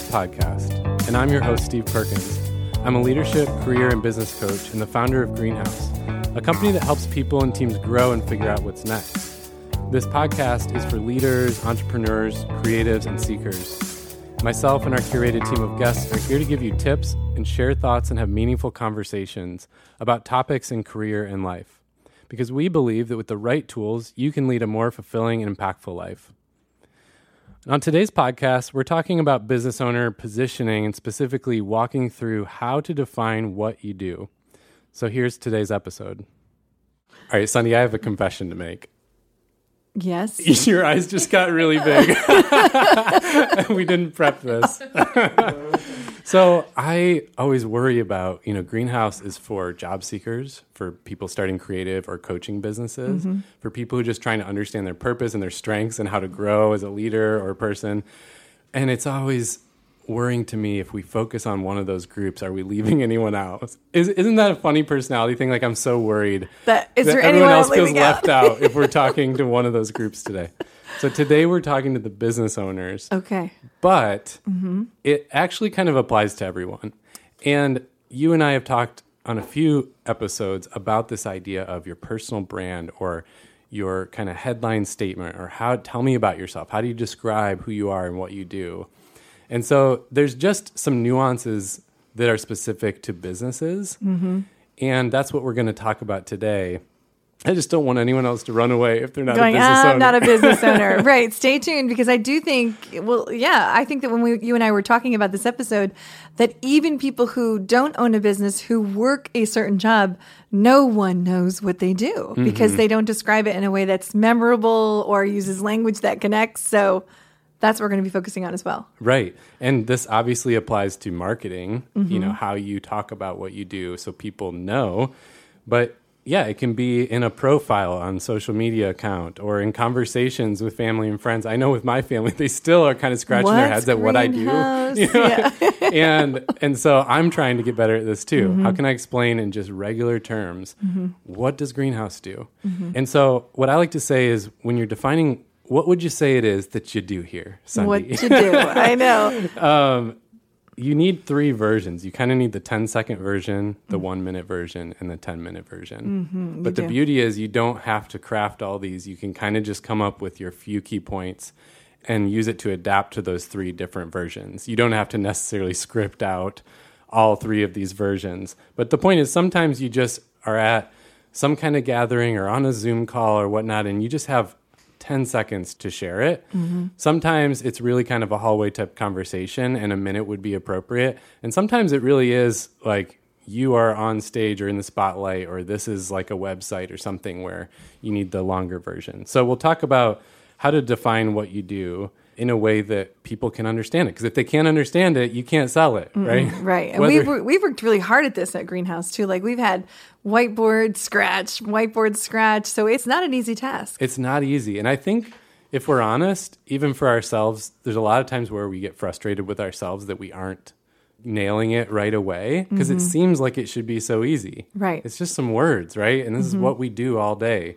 Podcast, and I'm your host, Steve Perkins. I'm a leadership, career, and business coach and the founder of Greenhouse, a company that helps people and teams grow and figure out what's next. This podcast is for leaders, entrepreneurs, creatives, and seekers. Myself and our curated team of guests are here to give you tips and share thoughts and have meaningful conversations about topics in career and life. Because we believe that with the right tools, you can lead a more fulfilling and impactful life. On today's podcast, we're talking about business owner positioning and specifically walking through how to define what you do. So here's today's episode. All right, Sundie, I have a confession to make. Yes. Your eyes just got really big. we didn't prep this. So I always worry about, you know, Greenhouse is for job seekers, for people starting creative or coaching businesses, Mm-hmm. for people who are just trying to understand their purpose and their strengths and how to grow as a leader or a person. And it's always worrying to me if we focus on one of those groups, are we leaving anyone out? Is, isn't that a funny personality thing? Like I'm so worried That there everyone anyone else feels out? left out if we're talking to one of those groups today. So today we're talking to the business owners, Okay. but Mm-hmm. it actually kind of applies to everyone. And you and I have talked on a few episodes about this idea of your personal brand or your kind of headline statement or how tell me about yourself. How do you describe who you are and what you do? And so there's just some nuances that are specific to businesses. Mm-hmm. And that's what we're going to talk about today. I just don't want anyone else to run away if they're not Going, a business "Ah, owner. I'm not a business owner. right. Stay tuned because I do think, well, yeah, I think that when we, you and I were talking about this episode, that even people who don't own a business, who work a certain job, no one knows what they do Mm-hmm. because they don't describe it in a way that's memorable or uses language that connects. So that's what we're going to be focusing on as well. Right. And this obviously applies to marketing, you Mm-hmm. know, how you talk about what you do so people know. But yeah, it can be in a profile on social media account or in conversations with family and friends. I know with my family, they still are kind of scratching their heads at what I do. You know? Yeah. and and so I'm trying to get better at this too. Mm-hmm. How can I explain in just regular terms mm-hmm. what does greenhouse do? Mm-hmm. And so what I like to say is when you're defining what would you say it is that you do here, Sundie? What to do. I know. Um, you need three versions. You kind of need the 10 second version, the Mm-hmm. one minute version, and the 10 minute version. but the do. beauty is you don't have to craft all these. You can kind of just come up with your few key points and use it to adapt to those three different versions. You don't have to necessarily script out all three of these versions. But the point is sometimes you just are at some kind of gathering or on a Zoom call or whatnot, and you just have 10 seconds to share it. Mm-hmm. Sometimes it's really kind of a hallway type conversation, and a minute would be appropriate. And sometimes it really is like you are on stage or in the spotlight, or this is like a website or something where you need the longer version. So we'll talk about how to define what you do in a way that people can understand it. Because if they can't understand it, you can't sell it, right? Right. And we've, we've worked really hard at this at Greenhouse too. Like we've had whiteboard scratch, whiteboard scratch. So it's not an easy task. It's not easy. And I think if we're honest, even for ourselves, there's a lot of times where we get frustrated with ourselves that we aren't nailing it right away because it mm-hmm. seems like it should be so easy. Right. It's just some words, right? And this is mm-hmm. what we do all day.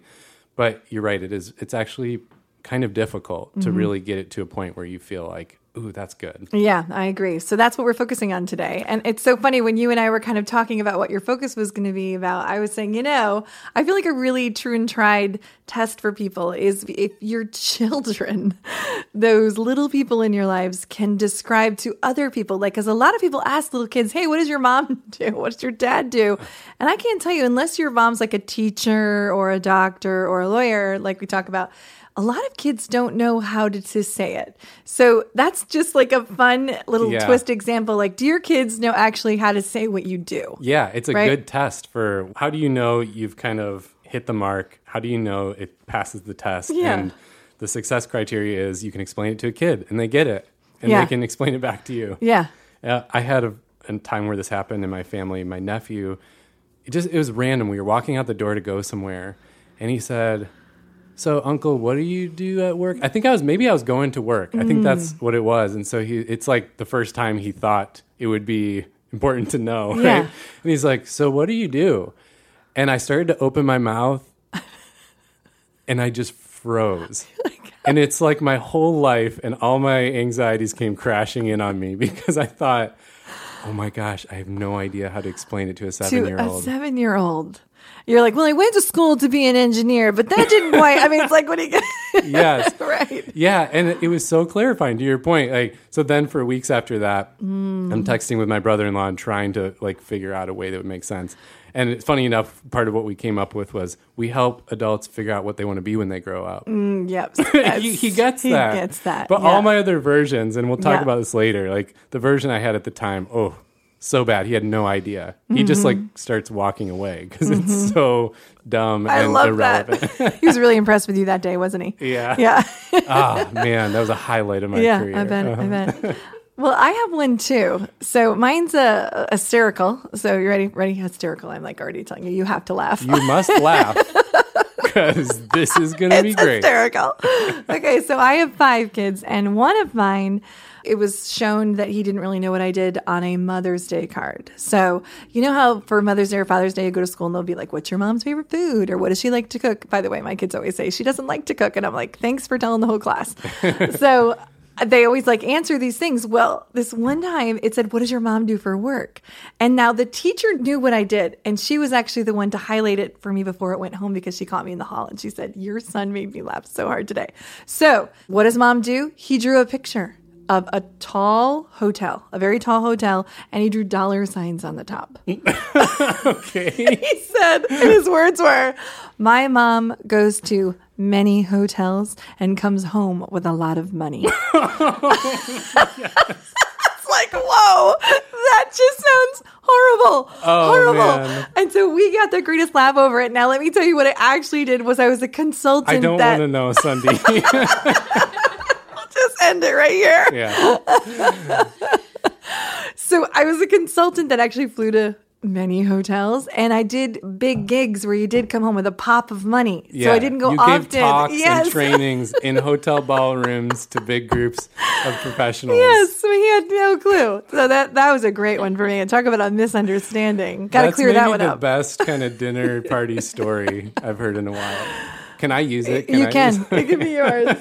But you're right, it is it's actually kind of difficult to mm-hmm. really get it to a point where you feel like, ooh, that's good. Yeah, I agree. So that's what we're focusing on today. And it's so funny when you and I were kind of talking about what your focus was going to be about. I was saying, you know, I feel like a really true and tried test for people is if your children, those little people in your lives, can describe to other people. Like, because a lot of people ask little kids, hey, what does your mom do? What does your dad do? And I can't tell you, unless your mom's like a teacher or a doctor or a lawyer, like we talk about, a lot of kids don't know how to, to say it. So that's just like a fun little Yeah. twist example. Like, do your kids know actually how to say what you do? Yeah, it's a Right. good test for how do you know you've kind of hit the mark? How do you know it passes the test? Yeah. And the success criteria is you can explain it to a kid and they get it and Yeah. they can explain it back to you. Yeah. Uh, I had a, a time where this happened in my family. My nephew, it just it was random. We were walking out the door to go somewhere, and he said, "So, Uncle, what do you do at work?" I think I was maybe I was going to work. I think that's Mm. what it was. And so he, it's like the first time he thought it would be important to know, Yeah. right? And he's like, "So, what do you do?" And I started to open my mouth, and I just froze. and it's like my whole life and all my anxieties came crashing in on me because I thought, oh my gosh, I have no idea how to explain it to a seven to year a seven year old. You're like, well, I went to school to be an engineer, but that didn't quite. I mean, it's like when you get yes. right. Yeah, and it, it was so clarifying to your point. Like, so then for weeks after that, Mm. I'm texting with my brother-in-law and trying to like figure out a way that would make sense. And it's funny enough, part of what we came up with was we help adults figure out what they want to be when they grow up. Yep. he, he gets He that. gets that, But yeah. all my other versions, and we'll talk Yeah. about this later. Like the version I had at the time, oh, so bad. He had no idea. He just like starts walking away because it's so dumb Mm-hmm. I and love irrelevant. that. he was really impressed with you that day, wasn't he? yeah. Yeah. Ah, man, that was a highlight of my yeah, career. I bet. Uh-huh. I bet. Well, I have one too. So mine's a, a hysterical. So you ready? Ready? Hysterical. I'm like already telling you, you have to laugh. You must laugh because this is going to be great. hysterical. okay, so I have five kids, and one of mine, it was shown that he didn't really know what I did on a Mother's Day card. So you know how for Mother's Day or Father's Day, you go to school and they'll be like, "What's your mom's favorite food?" or "What does she like to cook?" By the way, my kids always say she doesn't like to cook, and I'm like, "Thanks for telling the whole class." so. They always like answer these things. Well, this one time it said, What does your mom do for work? And now the teacher knew what I did. And she was actually the one to highlight it for me before it went home because she caught me in the hall and she said, Your son made me laugh so hard today. So, what does mom do? He drew a picture of a tall hotel, a very tall hotel, and he drew dollar signs on the top. Okay. he said, and his words were, My mom goes to many hotels and comes home with a lot of money. it's like, whoa, that just sounds horrible. Oh, horrible. man. And so we got the greatest laugh over it. Now let me tell you what I actually did was I was a consultant I don't that want to know, Sundie. Just end it right here. yeah. So I was a consultant that actually flew to many hotels and I did big gigs where you did come home with a pop of money. Yeah. So I didn't go you often. gave talks yes. and trainings in hotel ballrooms to big groups of professionals. Yes, he had no clue. So that that was a great one for me. And talk about a misunderstanding. Got to That's clear that one the up. best kind of dinner party story I've heard in a while. Can I use it? you I can. it can be yours.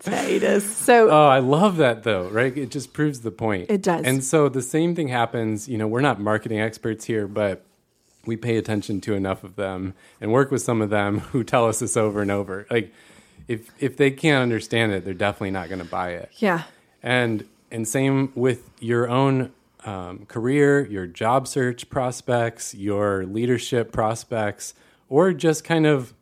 Titus. So Oh, I love that though, right? It just proves the point. It does. And so the same thing happens, you know, we're not marketing experts here, but we pay attention to enough of them and work with some of them who tell us this over and over. Like if if they can't understand it, they're definitely not going to buy it. yeah. And and same with your own um, career, your job search prospects, your leadership prospects, or just kind of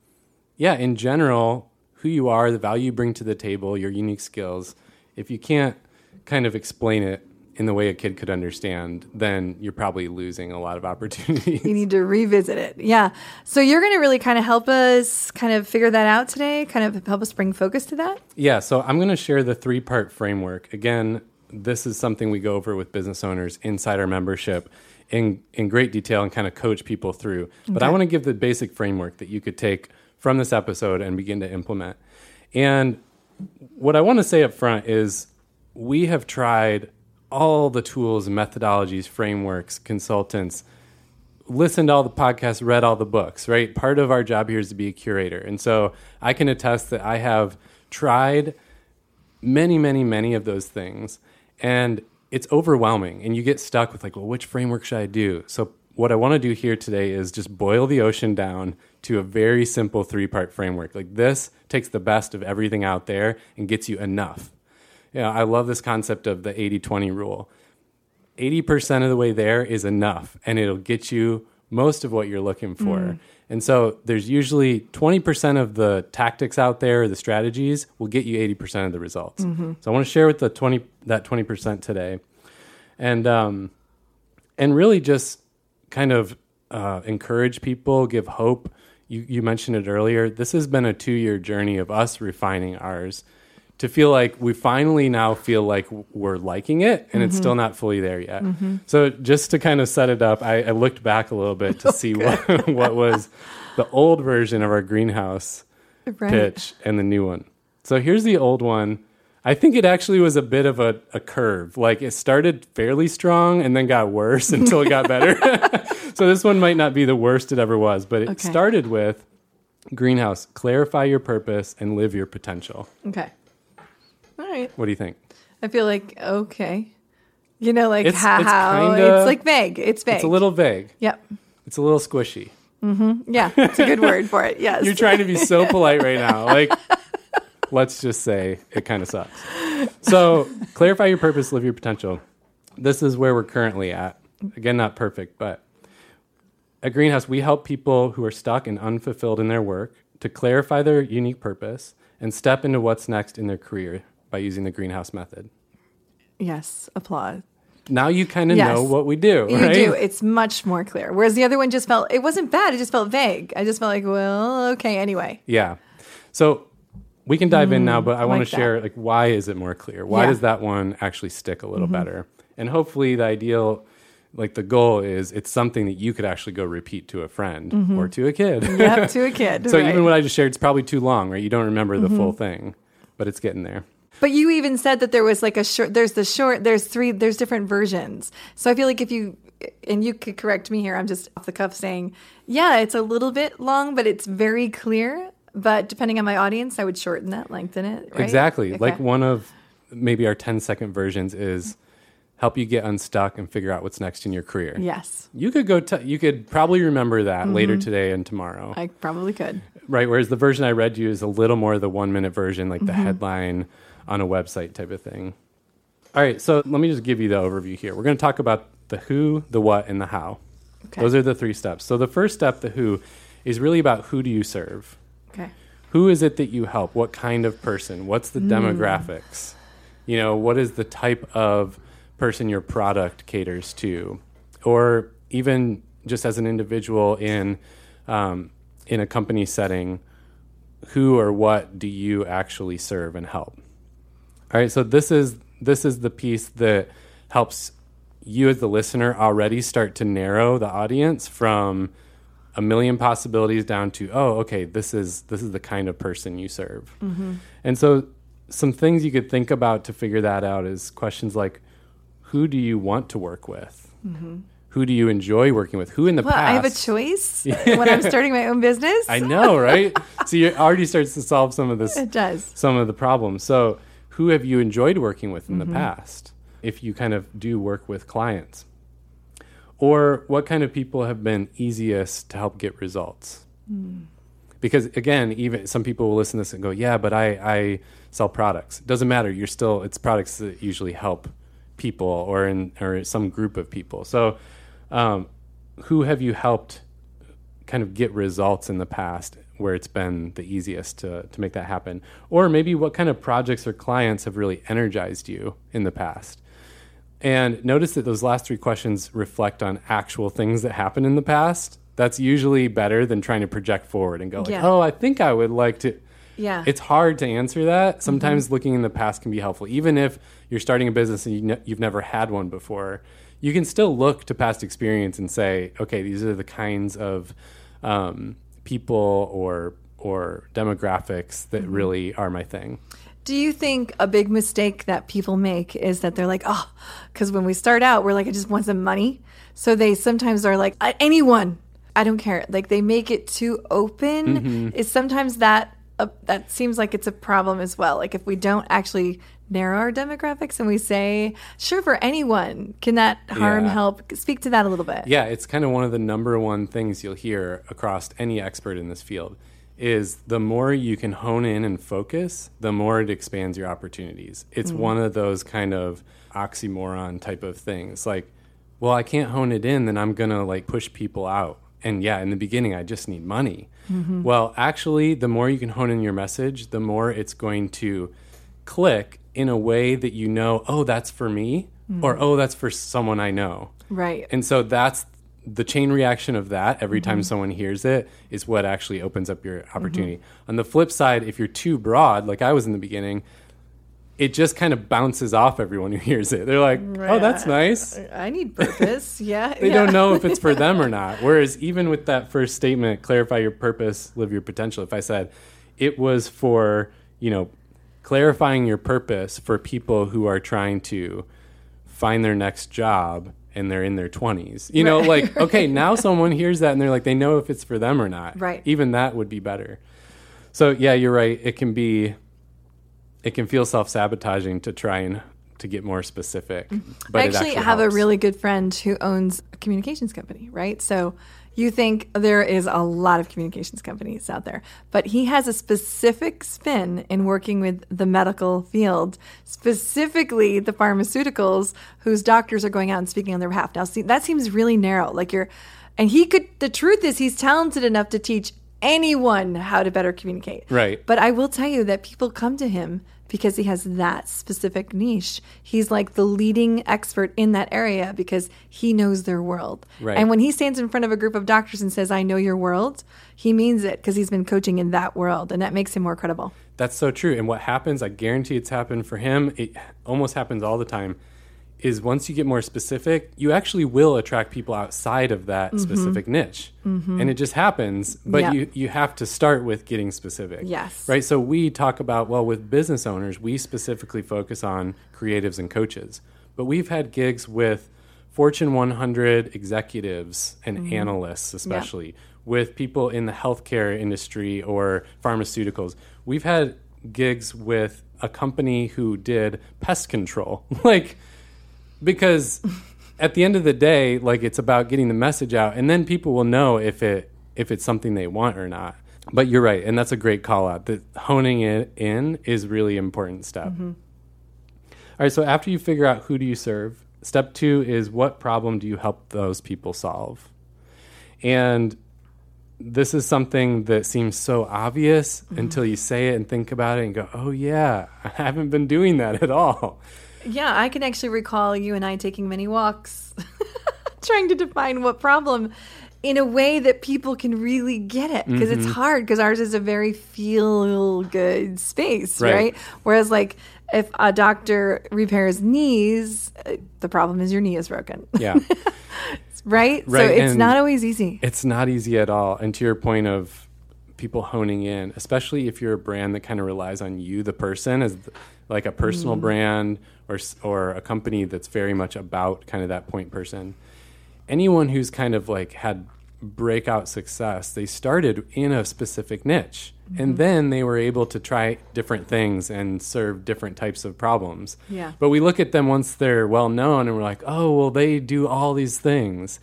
yeah, in general, who you are, the value you bring to the table, your unique skills. If you can't kind of explain it in the way a kid could understand, then you're probably losing a lot of opportunities. You need to revisit it. Yeah. So you're going to really kind of help us kind of figure that out today, kind of help us bring focus to that. Yeah, so I'm going to share the three part framework. Again, this is something we go over with business owners inside our membership in, in great detail and kind of coach people through. But I want to give the basic framework that you could take from this episode and begin to implement. And what I want to say up front is we have tried all the tools, methodologies, frameworks, consultants, listened to all the podcasts, read all the books, right? Part of our job here is to be a curator. And so I can attest that I have tried many, many, many of those things. And it's overwhelming. And you get stuck with, like, well, which framework should I do? So, what I want to do here today is just boil the ocean down to a very simple three part framework. Like, this takes the best of everything out there and gets you enough. Yeah, I love this concept of the 80 20 rule. 80% of the way there is enough and it'll get you most of what you're looking for. And so there's usually 20% of the tactics out there, the strategies will get you 80% of the results. So I want to share with the 20 that 20% today. And um and really just kind of uh, encourage people, give hope. You you mentioned it earlier. This has been a 2-year journey of us refining ours to feel like we finally now feel like we're liking it and it's still not fully there yet. So just to kind of set it up, I, I looked back a little bit to see what, what was the old version of our greenhouse Right. pitch and the new one. So here's the old one. I think it actually was a bit of a, a curve. Like it started fairly strong and then got worse until it got better. so this one might not be the worst it ever was, but it Okay. started with Greenhouse, clarify your purpose and live your potential. Okay. All right. What do you think? I feel like okay. You know, like It's- how it's kinda- it's like vague. It's vague. It's a little vague. Yep. It's a little squishy. Mm-hmm. Yeah, it's a good word for it. Yes. You're trying to be so polite right now. Like, let's just say it kind of sucks. So, clarify your purpose, live your potential. This is where we're currently at. Again, not perfect, but at Greenhouse, we help people who are stuck and unfulfilled in their work to clarify their unique purpose and step into what's next in their career by using the Greenhouse method. yes. applause. Now you kind of Yes. know what we do, You right? do. It's much more clear. Whereas the other one just felt it wasn't bad. It just felt vague. I just felt like, well, okay, anyway. Yeah. So we can dive in now, but I want like to that. share like why is it more clear? Why Yeah. Mm-hmm. does that one actually stick a little better? And hopefully the ideal like the goal is it's something that you could actually go repeat to a friend or to a kid. Yep, to a kid. so right. even what I just shared it's probably too long, right? You don't remember the Mm-hmm. full thing, but it's getting there. But you even said that there was like a short. There's the short. There's three. There's different versions. So I feel like if you and you could correct me here. I'm just off the cuff saying, yeah, it's a little bit long, but it's very clear. But depending on my audience, I would shorten that, lengthen it. Right? Exactly. Okay. Like one of maybe our 10 second versions is help you get unstuck and figure out what's next in your career. Yes, You could go t- you could probably remember that Mm-hmm. later today and tomorrow. I probably could. Right. Whereas the version I read you is a little more the one minute version, like the Mm-hmm. headline on a website type of thing. All right. So let me just give you the overview here. We're going to talk about the who, the what, and the how. Okay. Those are the three steps. So the first step, the who, is really about who do you serve? Okay. Who is it that you help? What kind of person? What's the demographics? You know, what is the type of person your product caters to? Or even just as an individual in um, in a company setting, who or what do you actually serve and help? All right, so this is this is the piece that helps you as the listener already start to narrow the audience from a million possibilities down to oh okay this is this is the kind of person you serve and so some things you could think about to figure that out is questions like who do you want to work with who do you enjoy working with who in the Well, past I have a choice when I'm starting my own business. i know right so you already starts to solve some of this It does. some of the problems. So, who have you enjoyed working with in Mm-hmm. the past? If you kind of do work with clients, or what kind of people have been easiest to help get results? Mm. Because again, even some people will listen to this and go, "Yeah, but I I sell products. It doesn't matter. You're still it's products that usually help people or in or some group of people. So, um, who have you helped kind of get results in the past where it's been the easiest to, to make that happen? Or maybe what kind of projects or clients have really energized you in the past? And notice that those last three questions reflect on actual things that happened in the past. That's usually better than trying to project forward and go like, Yeah. "Oh, I think I would like to." Yeah. It's hard to answer that. Sometimes Mm-hmm. looking in the past can be helpful, even if you're starting a business and you ne- you've never had one before. You can still look to past experience and say, "Okay, these are the kinds of um, people or or demographics that Mm-hmm. really are my thing." Do you think a big mistake that people make is that they're like, oh, because when we start out, we're like, I just want some money. So they sometimes are like, "Uh, anyone, I don't care. Like they make it too open. Mm-hmm. Is sometimes that uh, that seems like it's a problem as well. Like if we don't actually narrow our demographics and we say, sure, for anyone, can that harm Yeah. help? Speak to that a little bit. Yeah, it's kind of one of the number one things you'll hear across any expert in this field is the more you can hone in and focus, the more it expands your opportunities. It's mm-hmm. one of those kind of oxymoron type of things. Like, well, I can't hone it in, then I'm going to like push people out. And yeah, in the beginning, I just need money. Mm-hmm. Well, actually, the more you can hone in your message, the more it's going to click in a way that you know, oh, that's for me, or mm-hmm. oh, that's for someone I know. Right. And so that's the chain reaction of that every Mm-hmm. time someone hears it is what actually opens up your opportunity. On the flip side, if you're too broad, like I was in the beginning, it just kind of bounces off everyone who hears it. They're like, "Oh, that's nice." I need purpose. yeah. They don't know if it's for them or not. Whereas even with that first statement, clarify your purpose, live your potential. If I said it was for, you know, clarifying your purpose for people who are trying to find their next job and they're in their 20s. You know, like, okay, now someone hears that and they're like, they know if it's for them or not. Right. Even that would be better. So, yeah, you're right. It can be, it can feel self sabotaging to try and to get more specific. Mm-hmm. But I actually, actually have a really good friend who owns a communications company, right? So you think there is a lot of communications companies out there, but he has a specific spin in working with the medical field, specifically the pharmaceuticals whose doctors are going out and speaking on their behalf. Now, see, that seems really narrow. Like you're, and he could, the truth is, he's talented enough to teach anyone how to better communicate. Right. But I will tell you that people come to him because he has that specific niche. He's like the leading expert in that area because he knows their world. Right. And when he stands in front of a group of doctors and says, I know your world, he means it because he's been coaching in that world and that makes him more credible. That's so true. And what happens, I guarantee it's happened for him, it almost happens all the time, is once you get more specific, you actually will attract people outside of that Mm-hmm. specific niche. And it just happens, but Yeah. you, you have to start with getting specific. Yes. Right. So we talk about, well, with business owners, we specifically focus on creatives and coaches. But we've had gigs with Fortune 100 executives and Mm-hmm. analysts, especially with people in the healthcare industry or pharmaceuticals. We've had gigs with a company who did pest control. like, because at the end of the day, like it's about getting the message out, and then people will know if it if it's something they want or not. But you're right, and that's a great call out. That honing it in is really important step. Mm-hmm. All right, so after you figure out who do you serve, step two is what problem do you help those people solve? And this is something that seems so obvious mm-hmm. until you say it and think about it and go, oh, yeah, I haven't been doing that at all. Yeah, I can actually recall you and I taking many walks trying to define what problem in a way that people can really get it because Mm-hmm. it's hard because ours is a very feel good space, Right. right. Whereas, like, if a doctor repairs knees, uh, the problem is your knee is broken, Yeah. right? So it's and- not always easy. It's not easy at all. And to your point of people honing in, especially if you're a brand that kind of relies on you, the person, as like a personal mm. brand or or a company that's very much about kind of that point person. Anyone who's kind of like had breakout success, they started in a specific niche. And mm-hmm. then they were able to try different things and serve different types of problems. Yeah. But we look at them once they're well known and we're like, oh, well, they do all these things.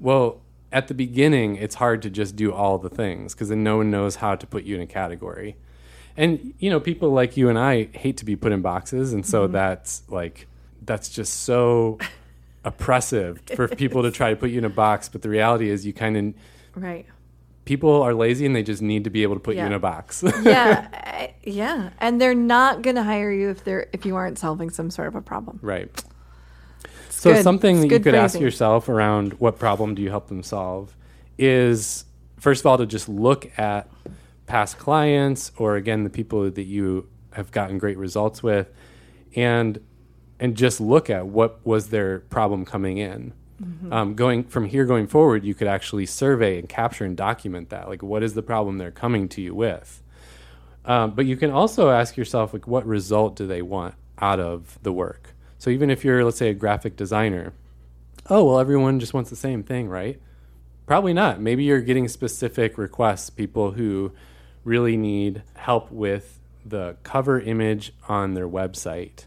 Well, at the beginning, it's hard to just do all the things because then no one knows how to put you in a category. And, you know, people like you and I hate to be put in boxes. And so mm-hmm. that's like, that's just so oppressive for people to try to put you in a box. But the reality is, you kind of, Right. people are lazy and they just need to be able to put you in a box. Yeah. Yeah. And they're not going to hire you if they're if you aren't solving some sort of a problem. Right. So good. something It's that you could ask yourself around what problem do you help them solve is first of all to just look at past clients or again the people that you have gotten great results with and and just look at what was their problem coming in. Mm-hmm. Um, going from here going forward, you could actually survey and capture and document that. Like, what is the problem they're coming to you with? Um, but you can also ask yourself, like, what result do they want out of the work? So even if you're, let's say, a graphic designer, oh well, everyone just wants the same thing, right? Probably not. Maybe you're getting specific requests, people who really need help with the cover image on their website.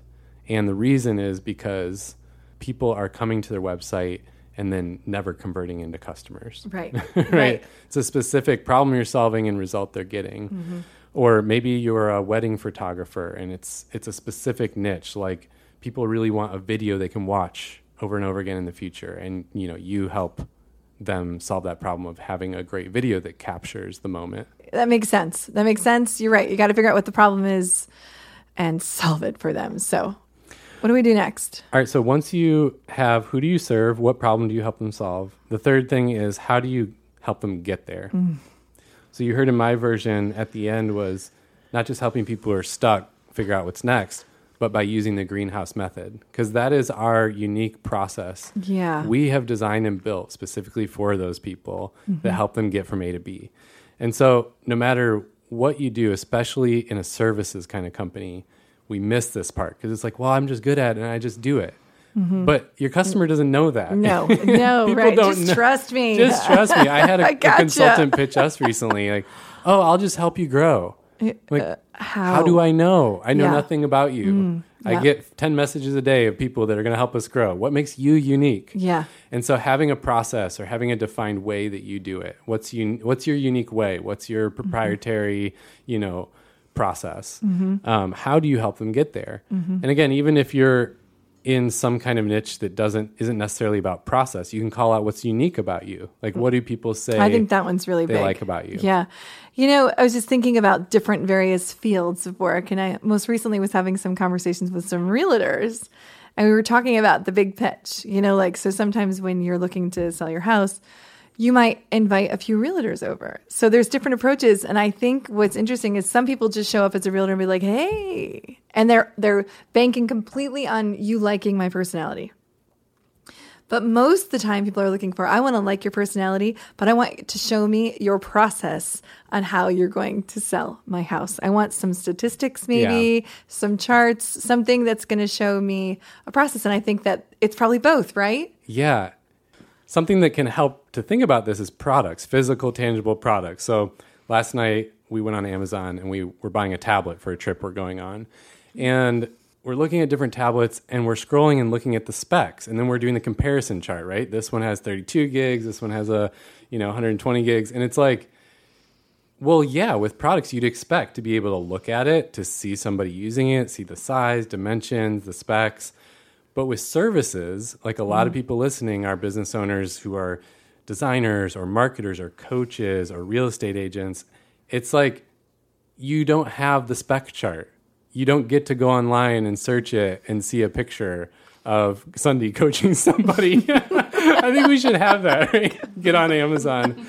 And the reason is because people are coming to their website and then never converting into customers Right. right? It's a specific problem you're solving and result they're getting. Mm-hmm. Or maybe you're a wedding photographer and it's it's a specific niche like people really want a video they can watch over and over again in the future and you know you help them solve that problem of having a great video that captures the moment. That makes sense. That makes sense. You're right. You got to figure out what the problem is and solve it for them. So, what do we do next? All right, so once you have who do you serve, what problem do you help them solve? The third thing is how do you help them get there? Mm. So you heard in my version at the end was not just helping people who are stuck figure out what's next, but by using the greenhouse method because that is our unique process. Yeah. We have designed and built specifically for those people that mm-hmm. help them get from A to B. And so no matter what you do, especially in a services kind of company, we miss this part because it's like, well, I'm just good at it and I just do it. Mm-hmm. But your customer doesn't know that. No, no, People right. don't Just know. trust me. Just trust me. I had a, I a gotcha. consultant pitch us recently, like, "Oh, I'll just help you grow." Like, how? how do I know? I know Yeah. Mm, nothing about you. I yeah. get 10 messages a day of people that are going to help us grow. What makes you unique? Yeah. And so having a process or having a defined way that you do it. What's un- what's your unique way? What's your Mm-hmm. proprietary, you know, process? Mm-hmm. Um, how do you help them get there? And again, even if you're in some kind of niche that doesn't isn't necessarily about process, you can call out what's unique about you. Like what do people say I think that one's really they big. like about you? Yeah. You know, I was just thinking about different various fields of work, and I most recently was having some conversations with some realtors, and we were talking about the big pitch. You know, like, so sometimes when you're looking to sell your house, you might invite a few realtors over. So there's different approaches, and I think what's interesting is some people just show up as a realtor and be like, "Hey," and they're they're banking completely on you liking my personality. But most of the time, people are looking for, I want to like your personality, but I want to show me your process on how you're going to sell my house. I want some statistics, maybe some charts, something that's going to show me a process. And I think that it's probably both, right? Yeah. Something that can help to think about this as products, physical, tangible products. So last night we went on Amazon and we were buying a tablet for a trip we're going on. And we're looking at different tablets and we're scrolling and looking at the specs. And then we're doing the comparison chart, right? This one has 32 gigs, this one has a, you know, 120 gigs. And it's like, well, yeah, with products, you'd expect to be able to look at it, to see somebody using it, see the size, dimensions, the specs. But with services, like a lot of mm-hmm. people listening are business owners who are designers or marketers or coaches or real estate agents. It's like you don't have the spec chart. You don't get to go online and search it and see a picture of Sundie coaching somebody. I think we should have that, right? Get on Amazon.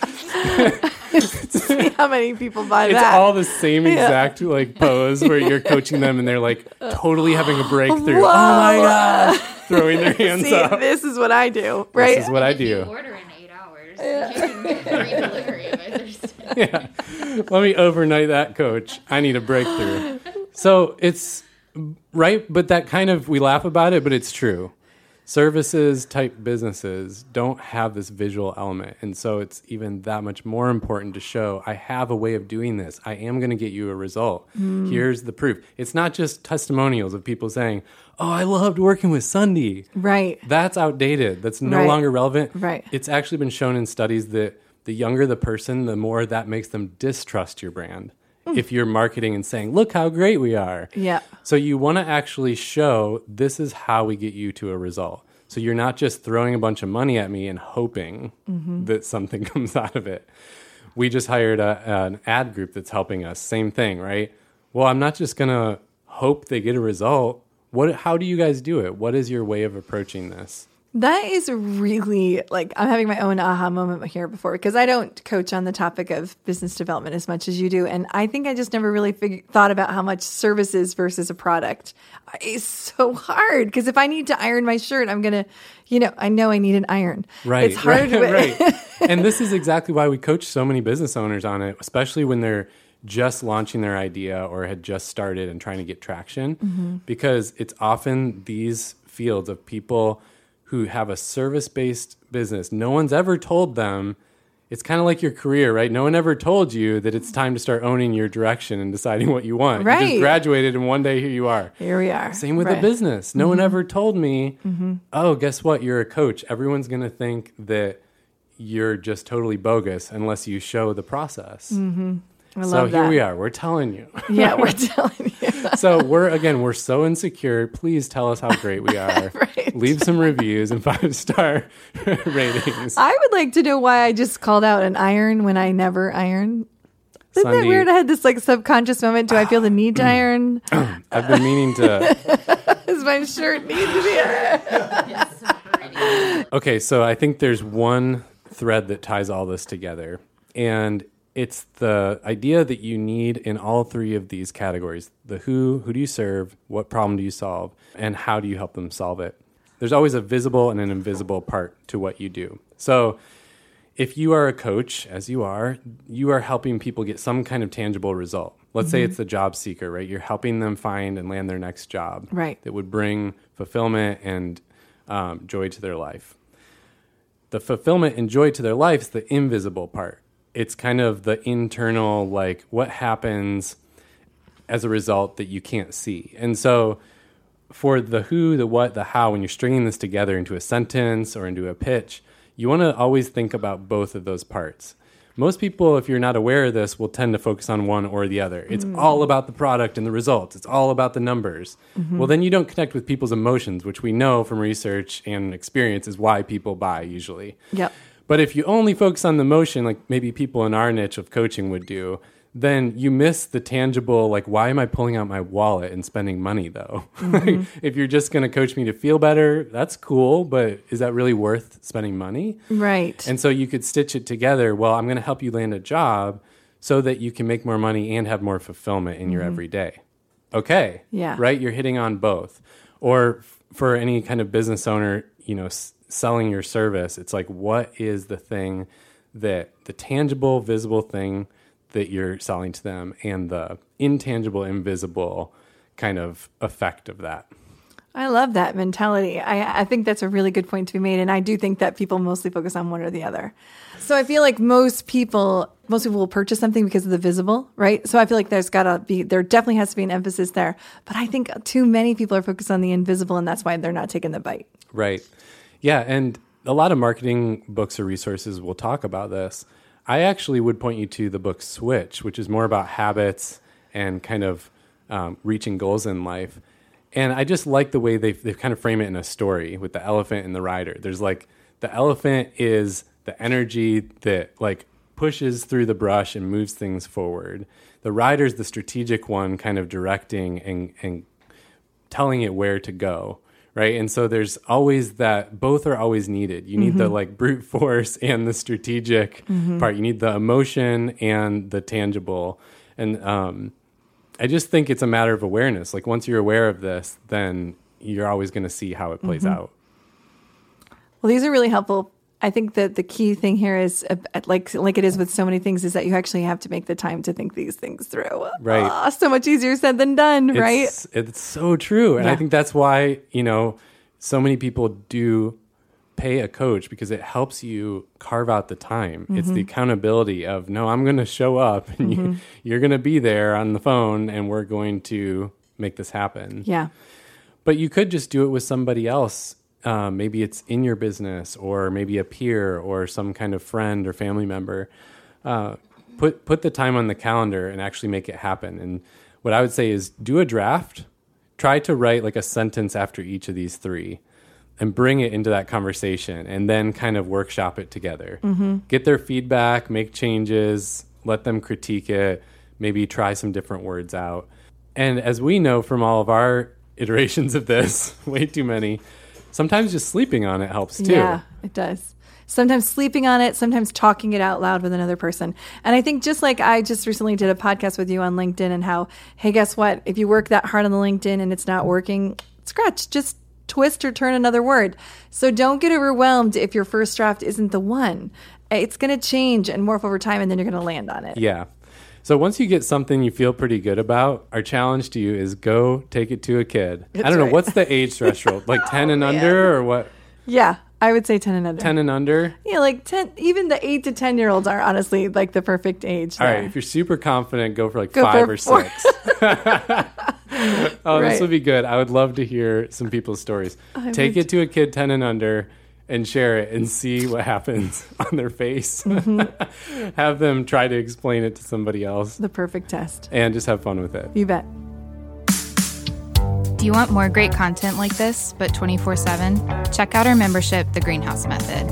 See how many people buy It's that. all the same exact like pose where you're coaching them and they're like totally having a breakthrough. Oh my god, throwing their hands See, up. this is what I do, right? This is what I If you do. order in eight hours, you can get free delivery by Thursday. Let me overnight that, coach. I need a breakthrough. So it's right, but that kind of we laugh about it, but it's true. Services type businesses don't have this visual element. And so it's even that much more important to show I have a way of doing this. I am going to get you a result. Here's the proof. It's not just testimonials of people saying, Oh, I loved working with Sundie. right. That's outdated. That's no Right. longer relevant. Right. It's actually been shown in studies that the younger the person, the more that makes them distrust your brand. If you're marketing and saying, "Look how great we are." Yeah. So you want to actually show this is how we get you to a result. So you're not just throwing a bunch of money at me and hoping mm-hmm. that something comes out of it. We just hired a, an ad group that's helping us. Same thing, right? Well, I'm not just going to hope they get a result. What how do you guys do it? What is your way of approaching this? That is really like I'm having my own aha moment here before because I don't coach on the topic of business development as much as you do, and I think I just never really fig- thought about how much services versus a product is so hard. Because if I need to iron my shirt, I'm gonna, you know, I know I need an iron. Right. It's hard. Right. right. and this is exactly why we coach so many business owners on it, especially when they're just launching their idea or had just started and trying to get traction, Mm-hmm. because it's often these fields of people who have a service based business. No one's ever told them. It's kind of like your career, right? No one ever told you that it's time to start owning your direction and deciding what you want. You Right. just graduated, and one day here you are. Here we are. Same with Right. Mm-hmm. a business. No one ever told me, oh, guess what? You're a coach. Everyone's going to think that you're just totally bogus unless you show the process. I so love here we are. We're telling you. Yeah, we're telling you. so we're, again, we're so insecure. Please tell us how great we are. Right. Leave some reviews and five star ratings. I would like to know why I just called out an iron when I never iron. Isn't that weird? I had this like subconscious moment. Do I feel the need to iron? I've been meaning to. Does my shirt need to be ironed? It's so pretty. Okay, so I think there's one thread that ties all this together. And it's the idea that you need in all three of these categories the who, who do you serve, what problem do you solve, and how do you help them solve it. There's always a visible and an invisible part to what you do. So if you are a coach, as you are, you are helping people get some kind of tangible result. Let's say it's the job seeker, right? You're helping them find and land their next job Right. that would bring fulfillment and um, joy to their life. The fulfillment and joy to their life is the invisible part. It's kind of the internal, like what happens as a result that you can't see. And so, for the who, the what, the how, when you're stringing this together into a sentence or into a pitch, you want to always think about both of those parts. Most people, if you're not aware of this, will tend to focus on one or the other. It's Mm. all about the product and the results, it's all about the numbers. Mm-hmm. Well, then you don't connect with people's emotions, which we know from research and experience is why people buy usually. Yep. But if you only focus on the motion, like maybe people in our niche of coaching would do, then you miss the tangible, like, why am I pulling out my wallet and spending money though? Like, mm-hmm. if you're just going to coach me to feel better, that's cool, but is that really worth spending money? Right. And so you could stitch it together. Well, I'm going to help you land a job so that you can make more money and have more fulfillment in your mm-hmm. everyday. Okay. Yeah. Right? You're hitting on both. Or f- for any kind of business owner, you know, s- selling your service, it's like, what is the thing that the tangible, visible thing that you're selling to them and the intangible, invisible kind of effect of that? I love that mentality. I, I think that's a really good point to be made. And I do think that people mostly focus on one or the other. So I feel like most people, most people will purchase something because of the visible, right? So I feel like there's gotta be, there definitely has to be an emphasis there. But I think too many people are focused on the invisible and that's why they're not taking the bite. Right. Yeah. And a lot of marketing books or resources will talk about this. I actually would point you to the book Switch, which is more about habits and kind of um, reaching goals in life. And I just like the way they've, they've kind of frame it in a story with the elephant and the rider. There's like the elephant is the energy that like pushes through the brush and moves things forward. The rider's the strategic one, kind of directing and, and telling it where to go right? And so there's always that both are always needed. You need the mm-hmm. like brute force and the strategic mm-hmm. part. You need the emotion and the tangible. And um, i just think it's a matter of awareness. Like once you're aware of this then you're always going to see how it plays mm-hmm. out. Well, these are really helpful. I think that the key thing here is uh, like like it is with so many things is that you actually have to make the time to think these things through. Right. Ah, so much easier said than done, right? It's, it's so true. And I think that's why, you know, so many people do pay a coach because it helps you carve out the time. It's Mm-hmm. the accountability of, no, I'm going to show up and Mm-hmm. you, you're going to be there on the phone and we're going to make this happen. Yeah. But you could just do it with somebody else. Um, maybe it's in your business or maybe a peer or some kind of friend or family member. Uh, put put the time on the calendar and actually make it happen. And what I would say is do a draft. Try to write like a sentence after each of these three and bring it into that conversation and then kind of workshop it together. Get their feedback, make changes, let them critique it, maybe try some different words out. And as we know from all of our iterations of this, way too many, sometimes just sleeping on it helps too. Yeah, it does. Sometimes sleeping on it, sometimes talking it out loud with another person. And I think just like I just recently did a podcast with you on LinkedIn and how, hey, guess what? If you work that hard on the LinkedIn and it's not working, scratch, just twist or turn another word. So don't get overwhelmed if your first draft isn't the one. It's going to change and morph over time and then you're going to land on it. Yeah. So once you get something you feel pretty good about, our challenge to you is go take it to a kid. I don't know right. what's the age threshold, like oh, ten and under, or what? Yeah, I would say 10 and under. Ten and under. Yeah, like 10, even the 8 to 10 year olds are honestly like the perfect age. All there. right, if you're super confident, go for like Go five for or four. six. oh, Right. this would be good. I would love to hear some people's stories. Take would it to a kid ten and under and share it and see what happens on their face. Mm-hmm. have them try to explain it to somebody else the perfect test. and just have fun with it. You bet. Do you want more great content like this, but 24 7? Check out our membership, The Greenhouse Method.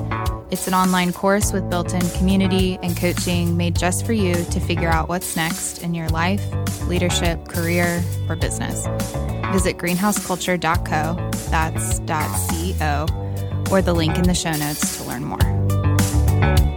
It's an online course with built in community and coaching made just for you to figure out what's next in your life, leadership, career, or business. Visit greenhouseculture.co, that's .co, or the link in the show notes to learn more.